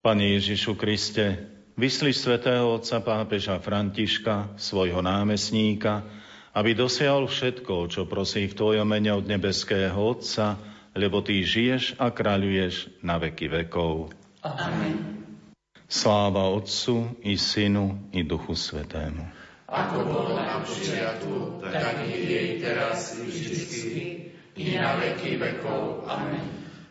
Pane Ježišu Kriste, vyslíš svätého otca pápeža Františka, svojho námestníka, aby dosiahol všetko, čo prosí v Tvojom mene od nebeského Otca, lebo Ty žiješ a kráľuješ na veky vekov. Amen. Sláva Otcu i Synu i Duchu Svetému. Ako bolo na počiatku, tak i jej teraz vždycky, i na veky vekov. Amen.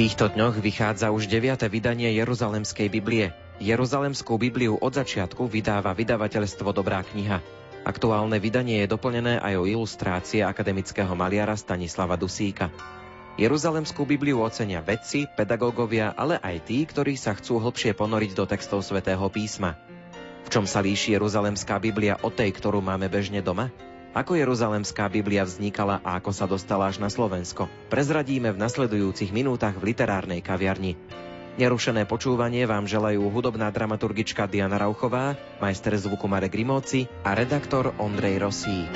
Týchto dňoch vychádza už 9. vydanie Jeruzalemskej Biblie. Jeruzalemskú Bibliu od začiatku vydáva vydavateľstvo Dobrá kniha. Aktuálne vydanie je doplnené aj o ilustrácie akademického maliara Stanislava Dusíka. Jeruzalemskú Bibliu ocenia vedci, pedagógovia, ale aj tí, ktorí sa chcú hlbšie ponoriť do textov svätého písma. V čom sa líši Jeruzalemská Biblia od tej, ktorú máme bežne doma? Ako Jeruzalemská Biblia vznikala a ako sa dostala až na Slovensko, prezradíme v nasledujúcich minútach v literárnej kaviarni. Nerušené počúvanie vám želajú hudobná dramaturgička Diana Rauchová, majster zvuku Marek Rimóci a redaktor Ondrej Rosí.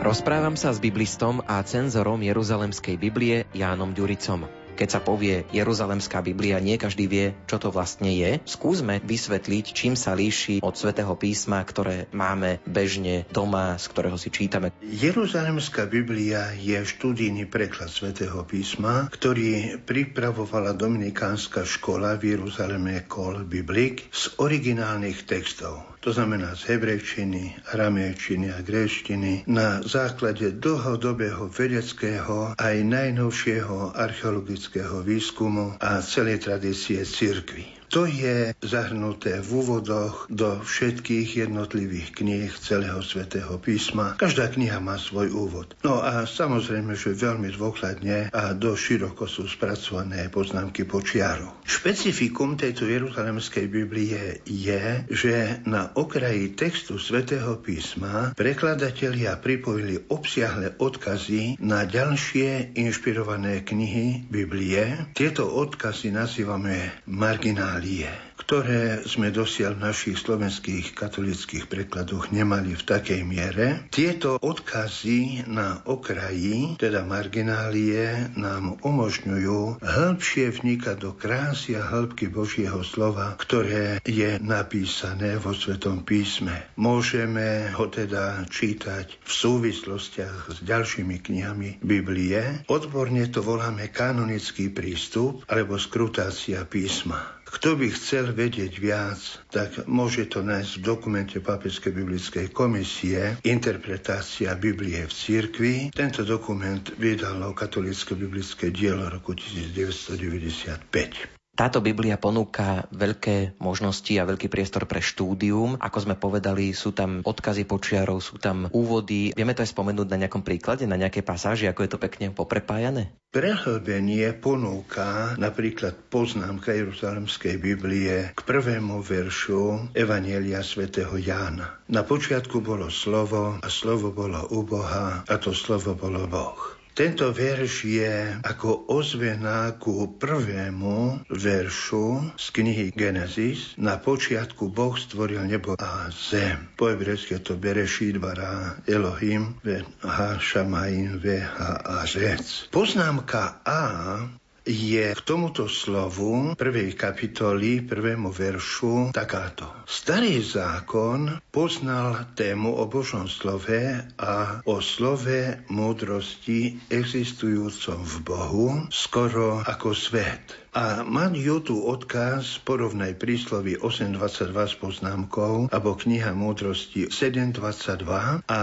Rozprávam sa s biblistom a cenzorom Jeruzalemskej Biblie Jánom Ďuricom. Keď sa povie Jeruzalemská Biblia, nie každý vie, čo to vlastne je. Skúsme vysvetliť, čím sa líši od svätého písma, ktoré máme bežne doma, z ktorého si čítame. Jeruzalemská Biblia je študijný preklad svätého písma, ktorý pripravovala Dominikánska škola v Jeruzaleme Kol Biblik z originálnych textov to znamená z hebrejčiny, aramejčiny a gréštiny, na základe dlhodobého vedeckého aj najnovšieho archeologického výskumu a celej tradície cirkvy. To je zahrnuté v úvodoch do všetkých jednotlivých kníh celého svätého písma. Každá kniha má svoj úvod. No a samozrejme, že veľmi dôkladne a do široko sú spracované poznámky počiaru. Špecifikum tejto Jeruzalemskej Biblie je, že na okraji textu svätého písma prekladatelia pripojili obsiahle odkazy na ďalšie inšpirované knihy Biblie. Tieto odkazy nazývame marginálne Márie, ktoré sme dosiaľ v našich slovenských katolických prekladoch nemali v takej miere. Tieto odkazy na okraji, teda marginálie, nám umožňujú hĺbšie vnikať do krásy a hĺbky Božieho slova, ktoré je napísané vo Svetom písme. Môžeme ho teda čítať v súvislostiach s ďalšími knihami Biblie. Odborne to voláme kanonický prístup alebo skrutácia písma. Kto by chcel vedieť viac, tak môže to nájsť v dokumente Pápežskej biblickej komisie Interpretácia Biblie v cirkvi. Tento dokument vydalo katolické biblické dielo roku 1995. Táto Biblia ponúka veľké možnosti a veľký priestor pre štúdium. Ako sme povedali, sú tam odkazy počiarov, sú tam úvody. Vieme to aj spomenúť na nejakom príklade, na nejaké pasáži, ako je to pekne poprepájané? Prehlbenie ponúka napríklad poznámka Jeruzalemskej Biblie k prvému veršu Evanielia svätého Jána. Na počiatku bolo slovo a slovo bolo u Boha a to slovo bolo Boh. Tento verš je ako ozvená ku prvému veršu z knihy Genesis. Na počiatku Boh stvoril nebo a zem. Po hebrejsky to Berešit bara Elohim, ve ha šamaim, ve ha a řec. Poznámka A je k tomuto slovu prvej kapitoly, prvému veršu takáto. Starý zákon poznal tému o Božom slove a o slove múdrosti existujúcom v Bohu skoro ako svet. A majú tu odkaz, porovnaj príslovy 8.22 s poznámkou, alebo kniha múdrosti 7.22 a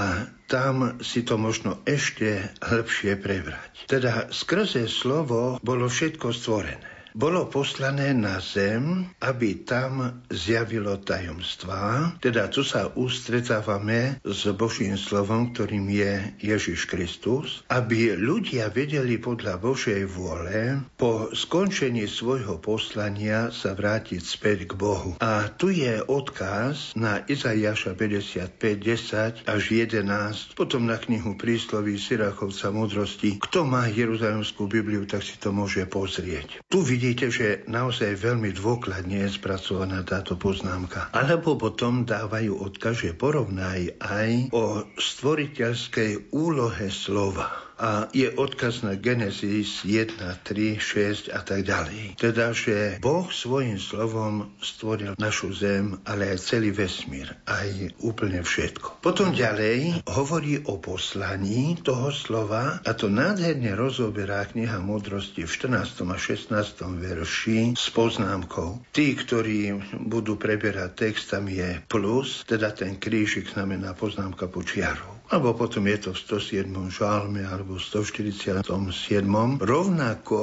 tam si to možno ešte hĺbšie prebrať. Teda skrze slovo bolo všetko stvorené bolo poslané na zem, aby tam zjavilo tajomstvá. Teda tu sa ustretávame s Božím slovom, ktorým je Ježiš Kristus, aby ľudia vedeli podľa Božej vôle po skončení svojho poslania sa vrátiť späť k Bohu. A tu je odkaz na Izaiáša 55, 10 až 11, potom na knihu prísloví Sirachovca múdrosti. Kto má Jeruzalemskú Bibliu, tak si to môže pozrieť. Tu vidí vidíte, že naozaj veľmi dôkladne je spracovaná táto poznámka. Alebo potom dávajú odkaz, že porovnaj aj o stvoriteľskej úlohe slova a je odkaz na Genesis 1, 3, 6 a tak ďalej. Teda, že Boh svojim slovom stvoril našu zem, ale aj celý vesmír, aj úplne všetko. Potom ďalej hovorí o poslaní toho slova a to nádherne rozoberá kniha múdrosti v 14. a 16. verši s poznámkou. Tí, ktorí budú preberať text, tam je plus, teda ten krížik znamená poznámka počiarov alebo potom je to v 107. žalme alebo v 147. Rovnako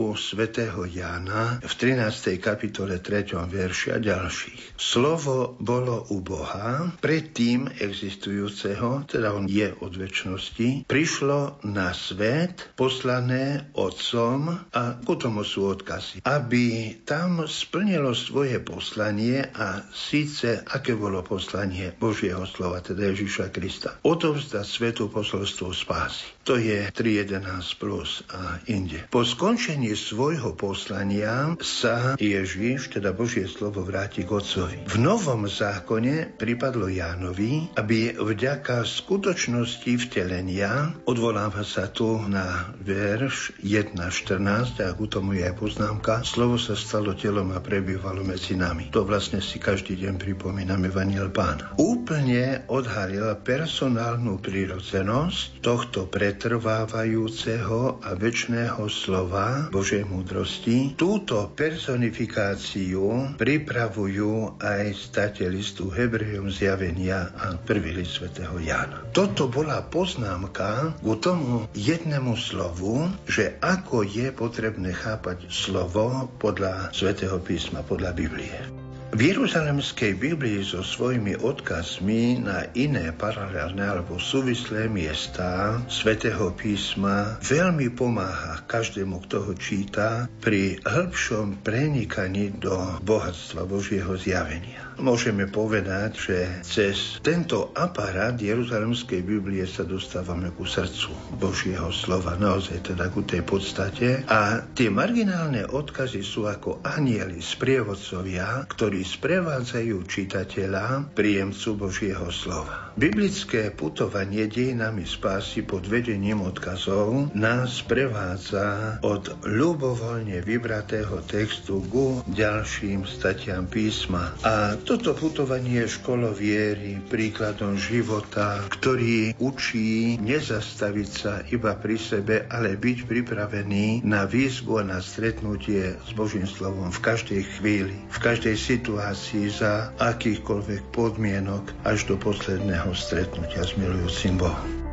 u svätého Jána v 13. kapitole 3. verši a ďalších. Slovo bolo u Boha, predtým existujúceho, teda on je od väčšnosti, prišlo na svet, poslané Otcom a ku tomu sú odkazy. Aby tam splnilo svoje poslanie a síce, aké bolo poslanie Božieho slova, teda Ježiša Krista. O to odovzdať svetu posolstvo spásy. To je 3.11 plus a inde. Po skončení svojho poslania sa Ježiš, teda Božie slovo, vráti k Otcovi. V Novom zákone pripadlo Jánovi, aby vďaka skutočnosti vtelenia, odvoláva sa tu na verš 1.14, a k tomu je aj poznámka, slovo sa stalo telom a prebývalo medzi nami. To vlastne si každý deň pripomíname Vaniel Pána. Úplne odhalil personálnu prírodzenosť tohto pretrvávajúceho a väčšného slova Božej múdrosti. Túto personifikáciu pripravujú aj state listu Hebrejom zjavenia a prvý list svätého Jana. Toto bola poznámka k tomu jednému slovu, že ako je potrebné chápať slovo podľa svätého písma, podľa Biblie. V Jeruzalemskej Biblii so svojimi odkazmi na iné paralelné alebo súvislé miesta svätého písma veľmi pomáha každému, kto ho číta pri hĺbšom prenikaní do bohatstva Božieho zjavenia. Môžeme povedať, že cez tento aparát Jeruzalemskej Biblie sa dostávame ku srdcu Božieho slova, naozaj teda ku tej podstate. A tie marginálne odkazy sú ako anieli, sprievodcovia, ktorí sprevádzajú čitateľa, príjemcu Božieho slova. Biblické putovanie dejinami spásy pod vedením odkazov nás prevádza od ľubovoľne vybratého textu ku ďalším statiam písma. A toto putovanie školo viery, príkladom života, ktorý učí nezastaviť sa iba pri sebe, ale byť pripravený na výzvu a na stretnutie s Božím slovom v každej chvíli, v každej situácii za akýchkoľvek podmienok až do posledného stretnutia s milujúcim Bohom.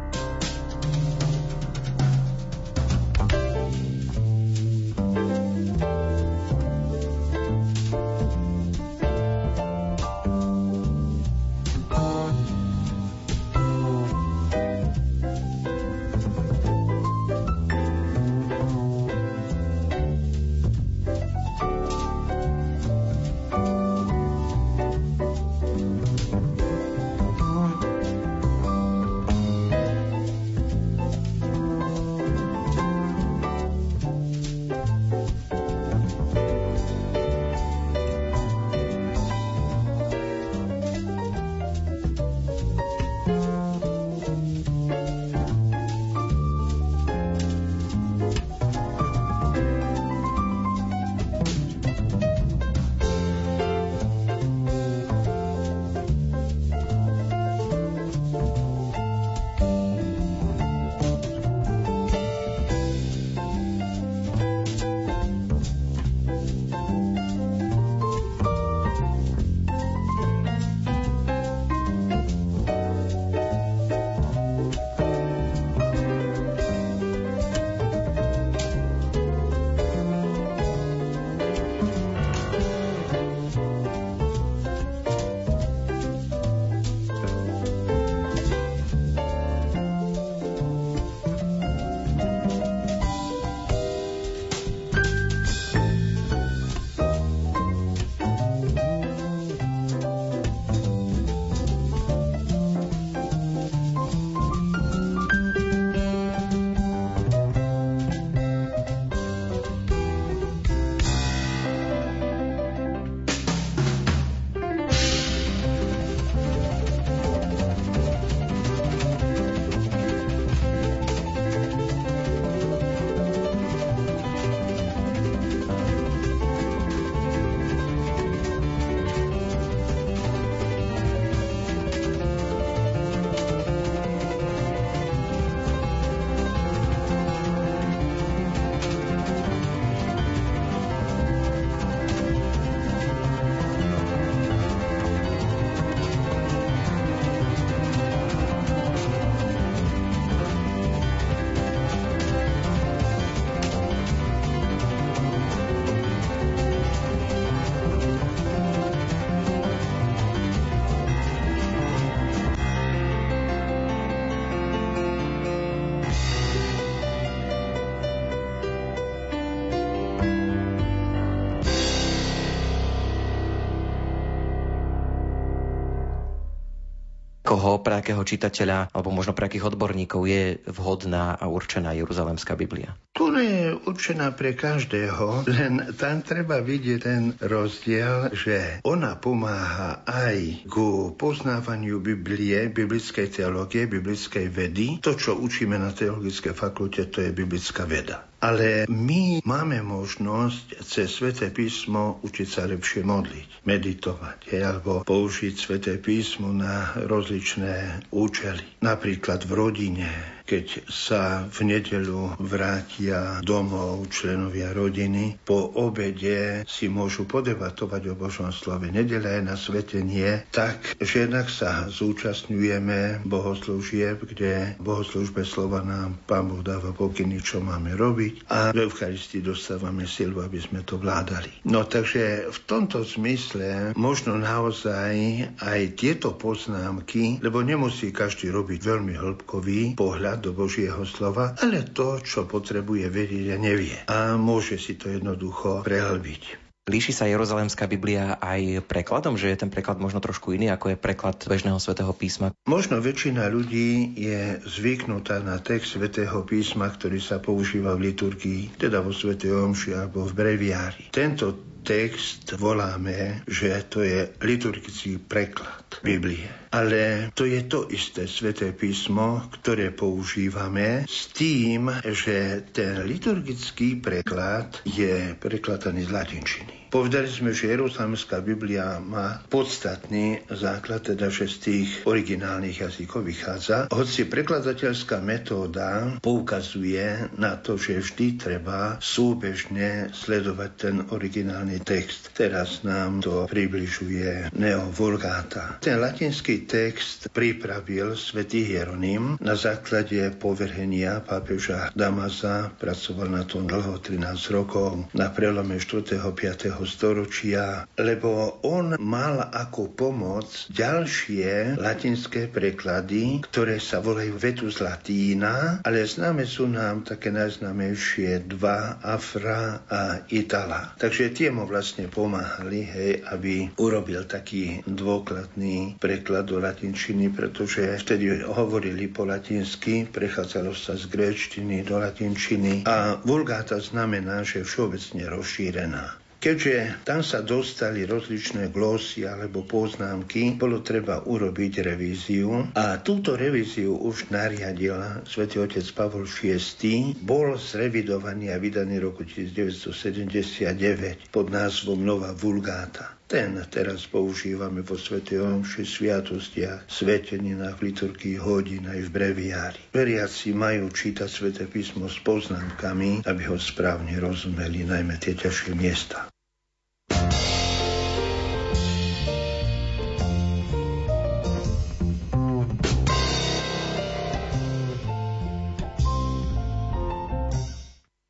Koho, pre akého čitateľa alebo možno pre akých odborníkov je vhodná a určená Jeruzalemská Biblia? Ktorá je určená pre každého, len tam treba vidieť ten rozdiel, že ona pomáha aj ku poznávaniu Biblie, biblickej teológie, biblickej vedy. To, čo učíme na teologickej fakulte, to je biblická veda. Ale my máme možnosť cez Sveté písmo učiť sa lepšie modliť, meditovať, alebo použiť Sveté písmo na rozličné účely. Napríklad v rodine, keď sa v nedelu vrátia domov členovia rodiny, po obede si môžu podebatovať o Božom slove. Nedela je na svetenie tak, že jednak sa zúčastňujeme bohoslúžieb, kde bohoslužbe slova nám Pán Boh dáva pokyny, čo máme robiť a v Eucharistii dostávame silu, aby sme to vládali. No takže v tomto zmysle možno naozaj aj tieto poznámky, lebo nemusí každý robiť veľmi hĺbkový pohľad, do Božieho slova, ale to, čo potrebuje vedieť a nevie. A môže si to jednoducho prehlbiť. Líši sa Jeruzalemská Biblia aj prekladom, že je ten preklad možno trošku iný, ako je preklad bežného svätého písma? Možno väčšina ľudí je zvyknutá na text svätého písma, ktorý sa používa v liturgii, teda vo svätej omši alebo v breviári. Tento text voláme, že to je liturgický preklad Biblie. Ale to je to isté sväté písmo, ktoré používame s tým, že ten liturgický preklad je prekladaný z latinčiny. Povedali sme, že Jeruzalemská Biblia má podstatný základ, teda že z tých originálnych jazykov vychádza. Hoci prekladateľská metóda poukazuje na to, že vždy treba súbežne sledovať ten originálny text. Teraz nám to približuje Neo Vulgata. Ten latinský text pripravil svätý Hieronym na základe poverhenia pápeža Damaza. Pracoval na tom dlho, 13 rokov, na prelome 4. 5 storočia, lebo on mal ako pomoc ďalšie latinské preklady, ktoré sa volajú Vetus Latína, ale známe sú nám také najznámejšie dva, Afra a Itala. Takže tie mu vlastne pomáhali, hej, aby urobil taký dôkladný preklad do latinčiny, pretože vtedy hovorili po latinsky, prechádzalo sa z gréčtiny do latinčiny a vulgáta znamená, že všeobecne rozšírená. Keďže tam sa dostali rozličné glosy alebo poznámky, bolo treba urobiť revíziu a túto revíziu už nariadil svätý otec Pavol VI. Bol zrevidovaný a vydaný roku 1979 pod názvom Nová vulgáta. Ten teraz používame vo Svetej Omši, sviatostiach, sveteninách, liturgii hodín aj v breviári. Veriaci majú čítať Sveté písmo s poznámkami, aby ho správne rozumeli, najmä tie ťažšie miesta.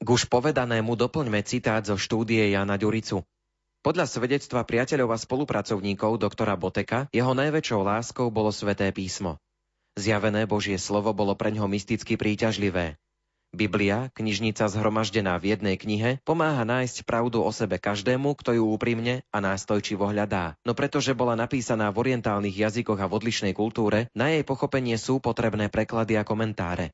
K už povedanému doplňme citát zo štúdie Jana Ďuricu. Podľa svedectva priateľov a spolupracovníkov doktora Boteka, jeho najväčšou láskou bolo sveté písmo. Zjavené Božie slovo bolo pre ňoho mysticky príťažlivé. Biblia, knižnica zhromaždená v jednej knihe, pomáha nájsť pravdu o sebe každému, kto ju úprimne a nástojčivo hľadá. No pretože bola napísaná v orientálnych jazykoch a v odlišnej kultúre, na jej pochopenie sú potrebné preklady a komentáre.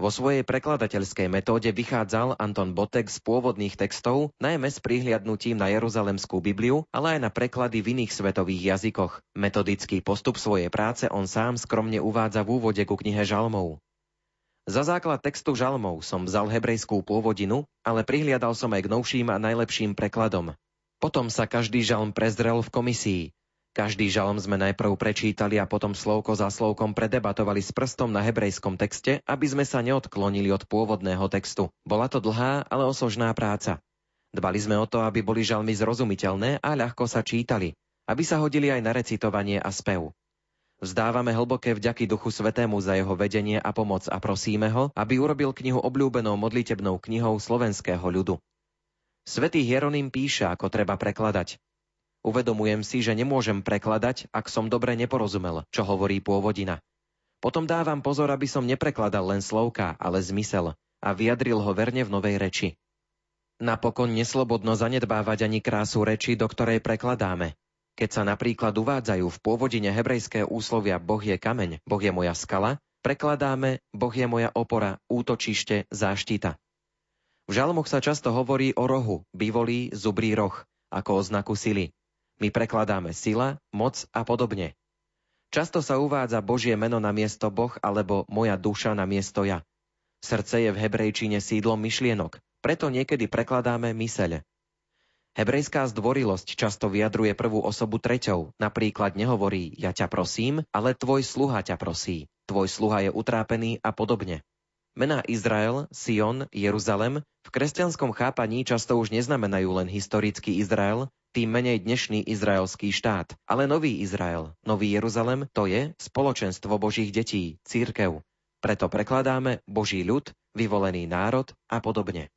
Vo svojej prekladateľskej metóde vychádzal Anton Botek z pôvodných textov, najmä s prihliadnutím na Jeruzalemskú Bibliu, ale aj na preklady v iných svetových jazykoch. Metodický postup svojej práce on sám skromne uvádza v úvode ku knihe Žalmov. Za základ textu žalmov som vzal hebrejskú pôvodinu, ale prihliadal som aj k novším a najlepším prekladom. Potom sa každý žalm prezrel v komisii. Každý žalm sme najprv prečítali a potom slovko za slovkom predebatovali s prstom na hebrejskom texte, aby sme sa neodklonili od pôvodného textu. Bola to dlhá, ale osožná práca. Dbali sme o to, aby boli žalmy zrozumiteľné a ľahko sa čítali, aby sa hodili aj na recitovanie a spev. Vzdávame hlboké vďaky Duchu Svetému za jeho vedenie a pomoc a prosíme ho, aby urobil knihu obľúbenou modlitebnou knihou slovenského ľudu. Svetý Hieronym píše, ako treba prekladať. Uvedomujem si, že nemôžem prekladať, ak som dobre neporozumel, čo hovorí pôvodina. Potom dávam pozor, aby som neprekladal len slovka, ale zmysel a vyjadril ho verne v novej reči. Napokon neslobodno zanedbávať ani krásu reči, do ktorej prekladáme. Keď sa napríklad uvádzajú v pôvodine hebrejské úslovia Boh je kameň, Boh je moja skala, prekladáme Boh je moja opora, útočište, záštita. V žalmoch sa často hovorí o rohu, bivolí, zubrý roh, ako o znaku sily. My prekladáme sila, moc a podobne. Často sa uvádza Božie meno na miesto Boh alebo moja duša na miesto ja. Srdce je v hebrejčine sídlom myšlienok, preto niekedy prekladáme myseľ. Hebrejská zdvorilosť často vyjadruje prvú osobu treťou, napríklad nehovorí ja ťa prosím, ale tvoj sluha ťa prosí, tvoj sluha je utrápený a podobne. Mená Izrael, Sion, Jeruzalem v kresťanskom chápaní často už neznamenajú len historický Izrael, tým menej dnešný izraelský štát, ale nový Izrael, nový Jeruzalem, to je spoločenstvo Božích detí, církev. Preto prekladáme Boží ľud, vyvolený národ a podobne.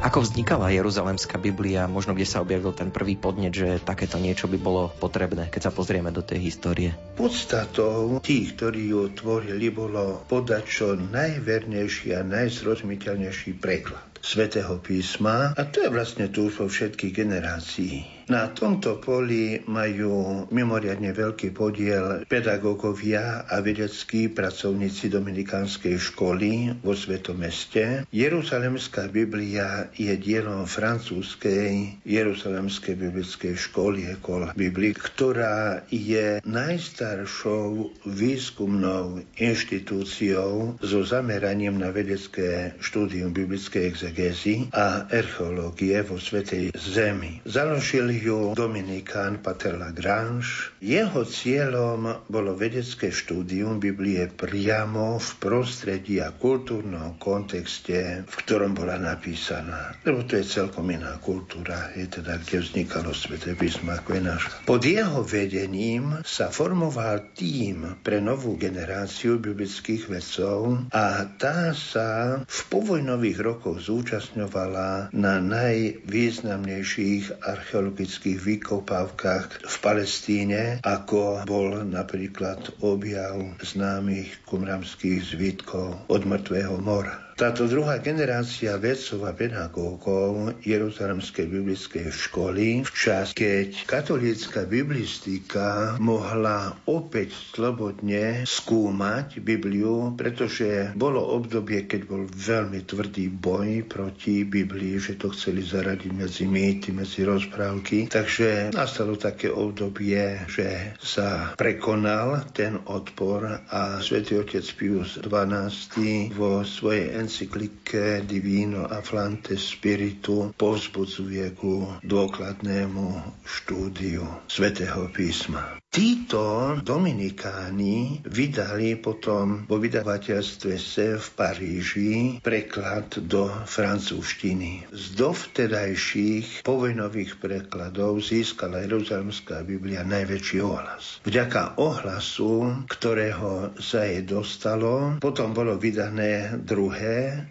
Ako vznikala Jeruzalemská Biblia, možno kde sa objavil ten prvý podnet, že takéto niečo by bolo potrebné, keď sa pozrieme do tej histórie? Podstatou tých, ktorí ju tvorili, bolo podať čo najvernejší a najzrozumiteľnejší preklad svätého písma a to je vlastne túžbou všetkých generácií. Na tomto poli majú mimoriadne veľký podiel pedagógovia a vedeckí pracovníci Dominikánskej školy vo Svetom meste. Jeruzalemská Biblia je dielom francúzskej Jeruzalemskej biblickej školy Ekol Bibli, ktorá je najstaršou výskumnou inštitúciou so zameraním na vedecké štúdium biblickej exegézy a archeológie vo Svetej Zemi. Založili ju Dominikán Pater Lagrange. Jeho cieľom bolo vedecké štúdium Biblie priamo v prostredí a kultúrnom kontexte, v ktorom bola napísaná. Lebo to je celkom iná kultúra, je teda, kde vznikalo Sveté písmo ako je náš. Pod jeho vedením sa formoval tým pre novú generáciu biblických vedcov a tá sa v povojnových rokoch zúčastňovala na najvýznamnejších archeologických archeologických vykopávkach v Palestíne, ako bol napríklad objav známych kumramských zvitkov od mŕtvého mora. Táto druhá generácia vedcov a pedagógov Jeruzalemskej biblickej školy v čas, keď katolícka biblistika mohla opäť slobodne skúmať Bibliu, pretože bolo obdobie, keď bol veľmi tvrdý boj proti Biblii, že to chceli zaradiť medzi mýty, medzi rozprávky. Takže nastalo také obdobie, že sa prekonal ten odpor a svätý otec Pius XII vo svojej encyklike Divino Afflante Spiritu povzbudzuje ku dôkladnému štúdiu svätého písma. Títo Dominikáni vydali potom vo vydavateľstve SE v Paríži preklad do francúzštiny. Z dovtedajších povojnových prekladov získala Jeruzalemská Biblia najväčší ohlas. Vďaka ohlasu, ktorého sa jej dostalo, potom bolo vydané druhé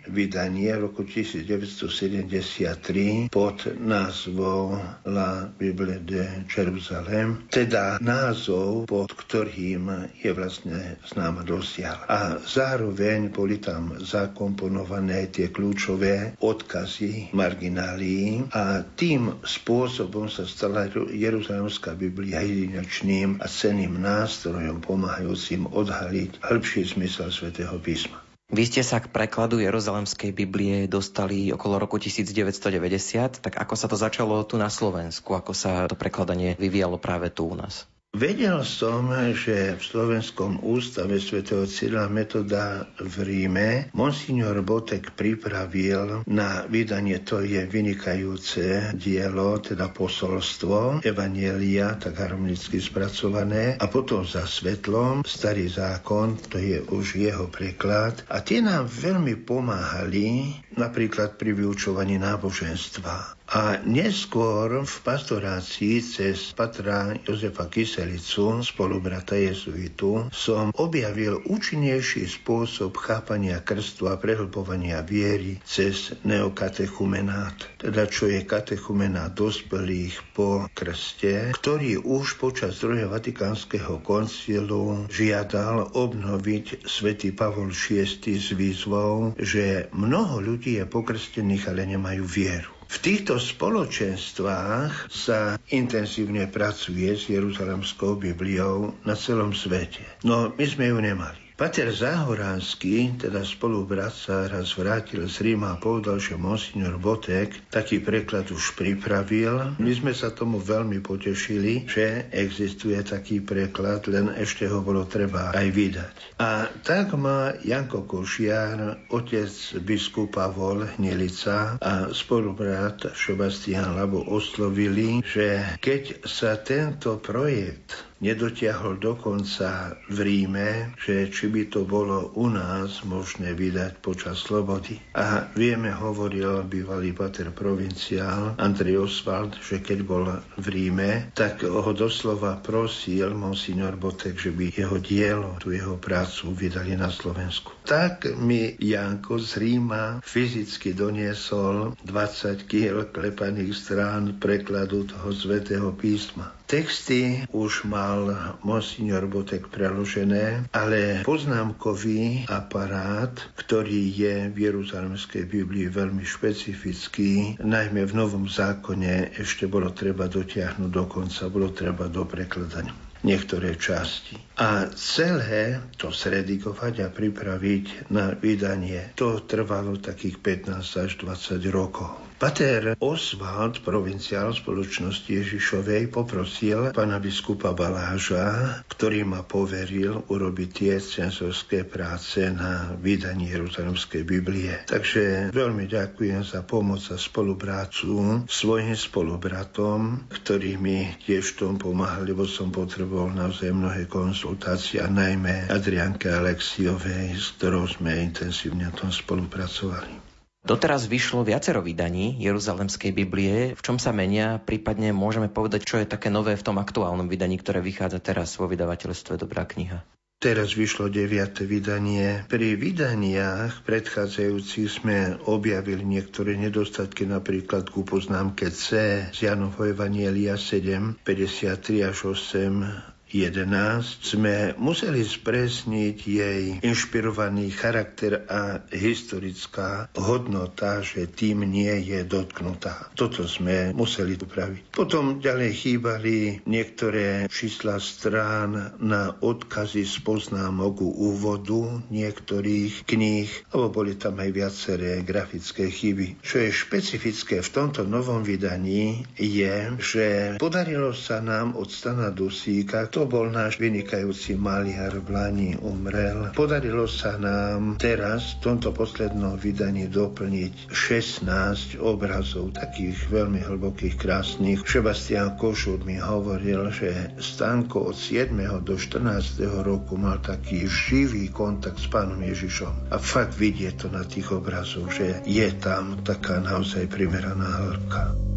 vydanie v roku 1973 pod názvou La Bible de Jerusalem, teda názov, pod ktorým je vlastne známa dosiaľ. A zároveň boli tam zakomponované tie kľúčové odkazy marginálií a tým spôsobom sa stala Jeruzalemská Biblia jedinečným a ceným nástrojom pomáhajúcim odhaliť hĺbší zmysel svätého písma. Vy ste sa k prekladu Jeruzalemskej Biblie dostali okolo roku 1990, tak ako sa to začalo tu na Slovensku, ako sa to prekladanie vyvíjalo práve tu u nás? Vedel som, že v Slovenskom ústave svätého Cyrila Metoda v Ríme monsignor Botek pripravil na vydanie, to je vynikajúce dielo, teda posolstvo Evanielia, tak harmonicky spracované, a potom za svetlom Starý zákon, to je už jeho preklad. A tie nám veľmi pomáhali napríklad pri vyučovaní náboženstva. A neskôr v pastorácii cez patra Jozefa Kyselicu, spolubrata jezuitu, som objavil účinnejší spôsob chápania krstu a prehlbovania viery cez neokatechumenát, teda čo je katechumenát dospelých po krste, ktorý už počas druhého vatikánskeho koncilu žiadal obnoviť svätý Pavol VI s výzvou, že mnoho ľudí je pokrstených, ale nemajú vieru. V týchto spoločenstvách sa intenzívne pracuje s Jeruzalemskou Bibliou na celom svete. No my sme ju nemali. Pater Záhoránsky, teda spolubrat, sa raz vrátil z Ríma a povedal, že monsignor Botek taký preklad už pripravil. My sme sa tomu veľmi potešili, že existuje taký preklad, len ešte ho bolo treba aj vydať. A tak ma Janko Košiar, otec biskupa Vol Hnilica a spolubrat Šobastian Labo oslovili, že keď sa tento projekt nedotiahol dokonca v Ríme, že či by to bolo u nás možné vydať počas slobody. A vieme, hovoril bývalý pater provinciál Andrej Oswald, že keď bol v Ríme, tak ho doslova prosil monsignor Botek, že by jeho dielo, tú jeho prácu vydali na Slovensku. Tak mi Janko z Ríma fyzicky doniesol 20 kg klepaných strán prekladu toho svetého písma. Texty už mal monsignor Botek preložené, ale poznámkový aparát, ktorý je v Jeruzalemskej Biblii veľmi špecifický, najmä v Novom zákone ešte bolo treba dotiahnuť do konca, bolo treba doprekladať niektoré časti. A celé to sredigovať a pripraviť na vydanie, to trvalo takých 15 až 20 rokov. Pater Oswald, provinciál spoločnosti Ježišovej, poprosil pána biskupa Baláža, ktorý ma poveril urobiť tie censorské práce na vydanie Jeruzalemskej Biblie. Takže veľmi ďakujem za pomoc a spoluprácu svojim spolubratom, ktorí mi tiež v tom pomáhali, lebo som potreboval naozaj mnohé konzultácie a najmä Adrianke Alexiovej, s ktorou sme intenzívne na tom spolupracovali. Doteraz vyšlo viacero vydaní Jeruzalemskej Biblie. V čom sa menia? Prípadne môžeme povedať, čo je také nové v tom aktuálnom vydaní, ktoré vychádza teraz vo vydavateľstve Dobrá kniha. Teraz vyšlo deviate vydanie. Pri vydaniach predchádzajúcich sme objavili niektoré nedostatky, napríklad ku poznámke C z Janov Evanielia 7, 53 až 8 11 sme museli spresniť jej inšpirovaný charakter a historická hodnota, že tým nie je dotknutá. Toto sme museli upraviť. Potom ďalej chýbali niektoré čísla strán na odkazy z poznámok úvodu niektorých kníh, alebo boli tam aj viaceré grafické chyby. Čo je špecifické v tomto novom vydaní je, že podarilo sa nám od Stana Dusíka, To bol náš vynikajúci maliar v Lani, umrel. Podarilo sa nám teraz v tomto poslednom vydaní doplniť 16 obrazov, takých veľmi hlbokých, krásnych. Sebastian Košut mi hovoril, že Stanko od 7. do 14. roku mal taký živý kontakt s pánom Ježišom. A fakt vidie to na tých obrazoch, že je tam taká naozaj primeraná hĺbka.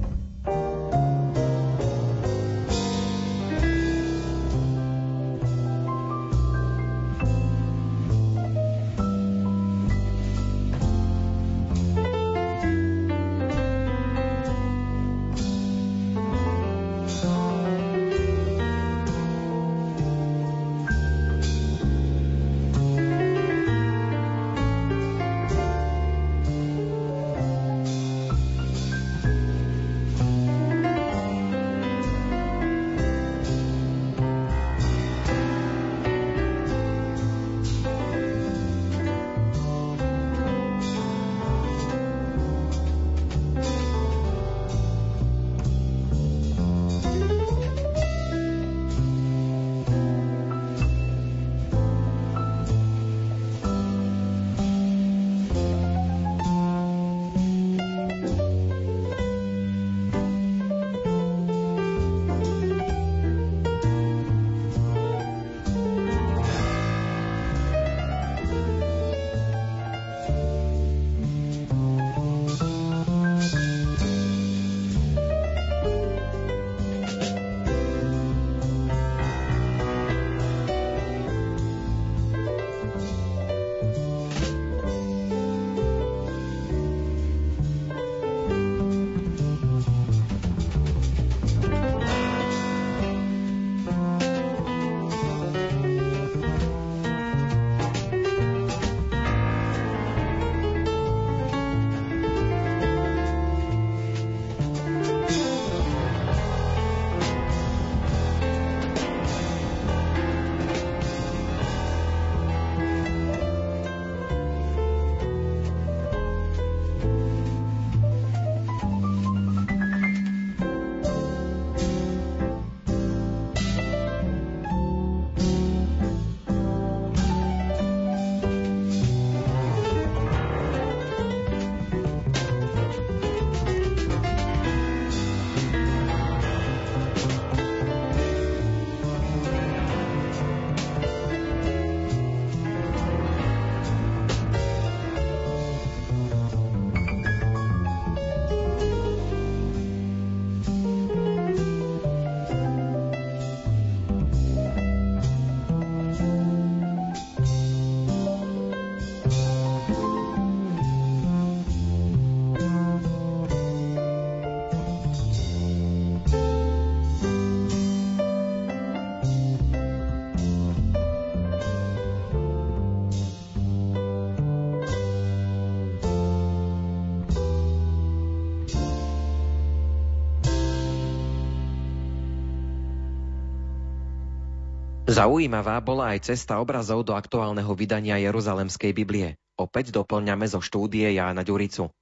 Zaujímavá bola aj cesta obrazov do aktuálneho vydania Jeruzalemskej Biblie. Opäť doplňame zo štúdie Jána Ďuricu.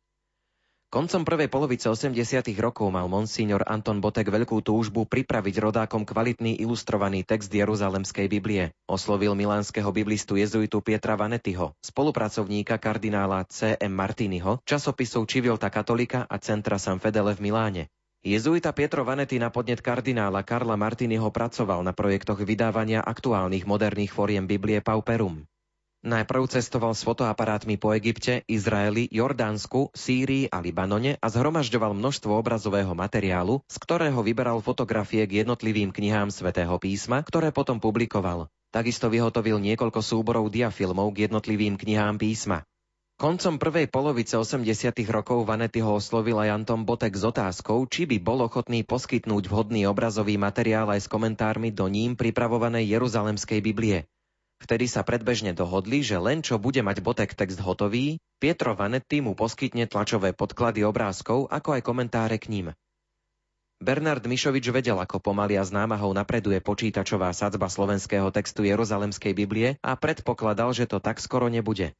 Koncom prvej polovice 80. rokov mal monsignor Anton Botek veľkú túžbu pripraviť rodákom kvalitný ilustrovaný text Jeruzalemskej Biblie. Oslovil milánskeho biblistu jezuitu Pietra Vanetyho, spolupracovníka kardinála C. M. Martiniho, časopisov Čivilta Katolika a Centra San Fedele v Miláne. Jezuita Pietro Vanetti na podnet kardinála Karla Martiniho pracoval na projektoch vydávania aktuálnych moderných fóriem Biblie Pauperum. Najprv cestoval s fotoaparátmi po Egypte, Izraeli, Jordánsku, Sýrii a Libanone a zhromažďoval množstvo obrazového materiálu, z ktorého vyberal fotografie k jednotlivým knihám svätého písma, ktoré potom publikoval. Takisto vyhotovil niekoľko súborov diafilmov k jednotlivým knihám písma. Koncom prvej polovice 80. rokov Vanety ho oslovil aj Anton Botek s otázkou, či by bol ochotný poskytnúť vhodný obrazový materiál aj s komentármi do ním pripravovanej Jeruzalemskej Biblie. Vtedy sa predbežne dohodli, že len čo bude mať Botek text hotový, Pietro Vanetti mu poskytne tlačové podklady obrázkov, ako aj komentáre k ním. Bernard Mišovič vedel, ako pomaly a s napreduje počítačová sadzba slovenského textu Jeruzalemskej Biblie a predpokladal, že to tak skoro nebude.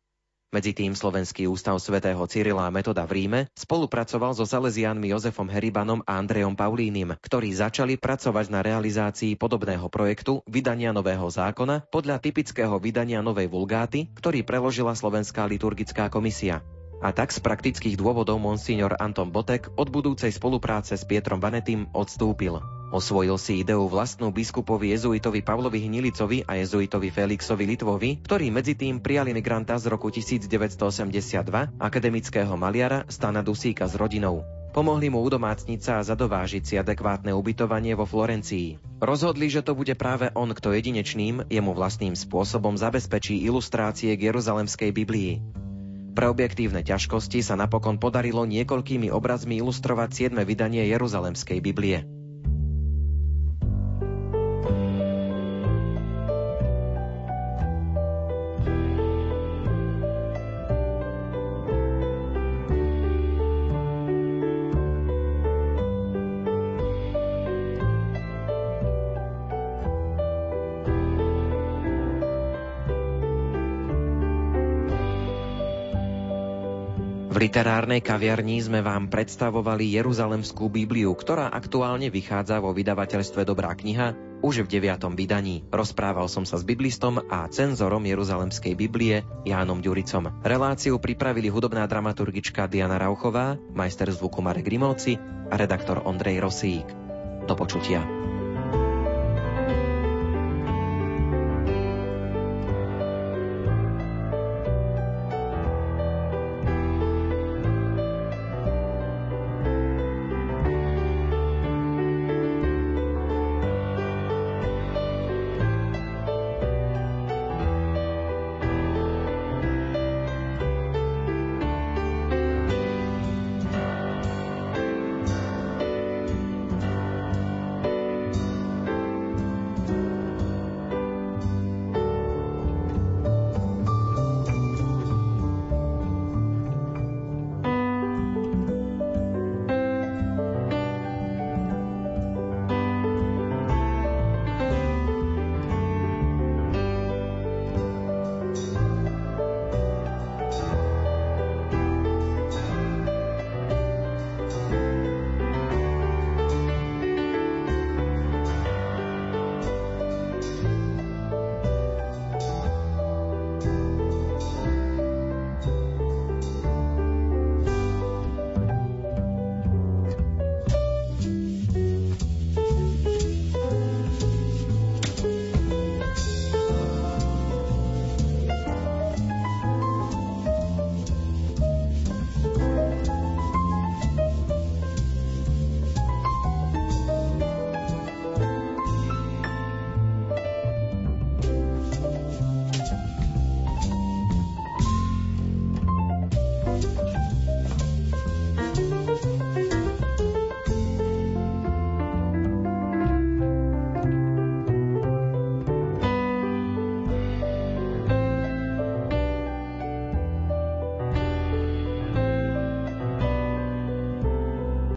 Medzi tým Slovenský ústav svätého Cyrila a Metoda v Ríme spolupracoval so Salesiánmi Jozefom Heribanom a Andrejom Paulínim, ktorí začali pracovať na realizácii podobného projektu vydania nového zákona podľa typického vydania novej vulgáty, ktorý preložila Slovenská liturgická komisia. A tak z praktických dôvodov monsignor Anton Botek od budúcej spolupráce s Pietrom Vanetým odstúpil. Osvojil si ideu vlastnú biskupovi jezuitovi Pavlovi Hnilicovi a jezuitovi Felixovi Litvovi, ktorí medzi tým prijali migranta z roku 1982, akademického maliara Stana Dusíka s rodinou. Pomohli mu udomácniť sa a zadovážiť si adekvátne ubytovanie vo Florencii. Rozhodli, že to bude práve on, kto jedinečným, jemu vlastným spôsobom zabezpečí ilustrácie k Jeruzalemskej Biblii. Pre objektívne ťažkosti sa napokon podarilo niekoľkými obrazmi ilustrovať 7. vydanie Jeruzalemskej Biblie. Literárnej kaviarni sme vám predstavovali Jeruzalemskú Bibliu, ktorá aktuálne vychádza vo vydavateľstve Dobrá kniha už v deviatom vydaní. Rozprával som sa s biblistom a cenzorom Jeruzalemskej Biblie Jánom Ďuricom. Reláciu pripravili hudobná dramaturgička Diana Rauchová, majster zvuku Marek Grimovci a redaktor Ondrej Rosík. Do počutia.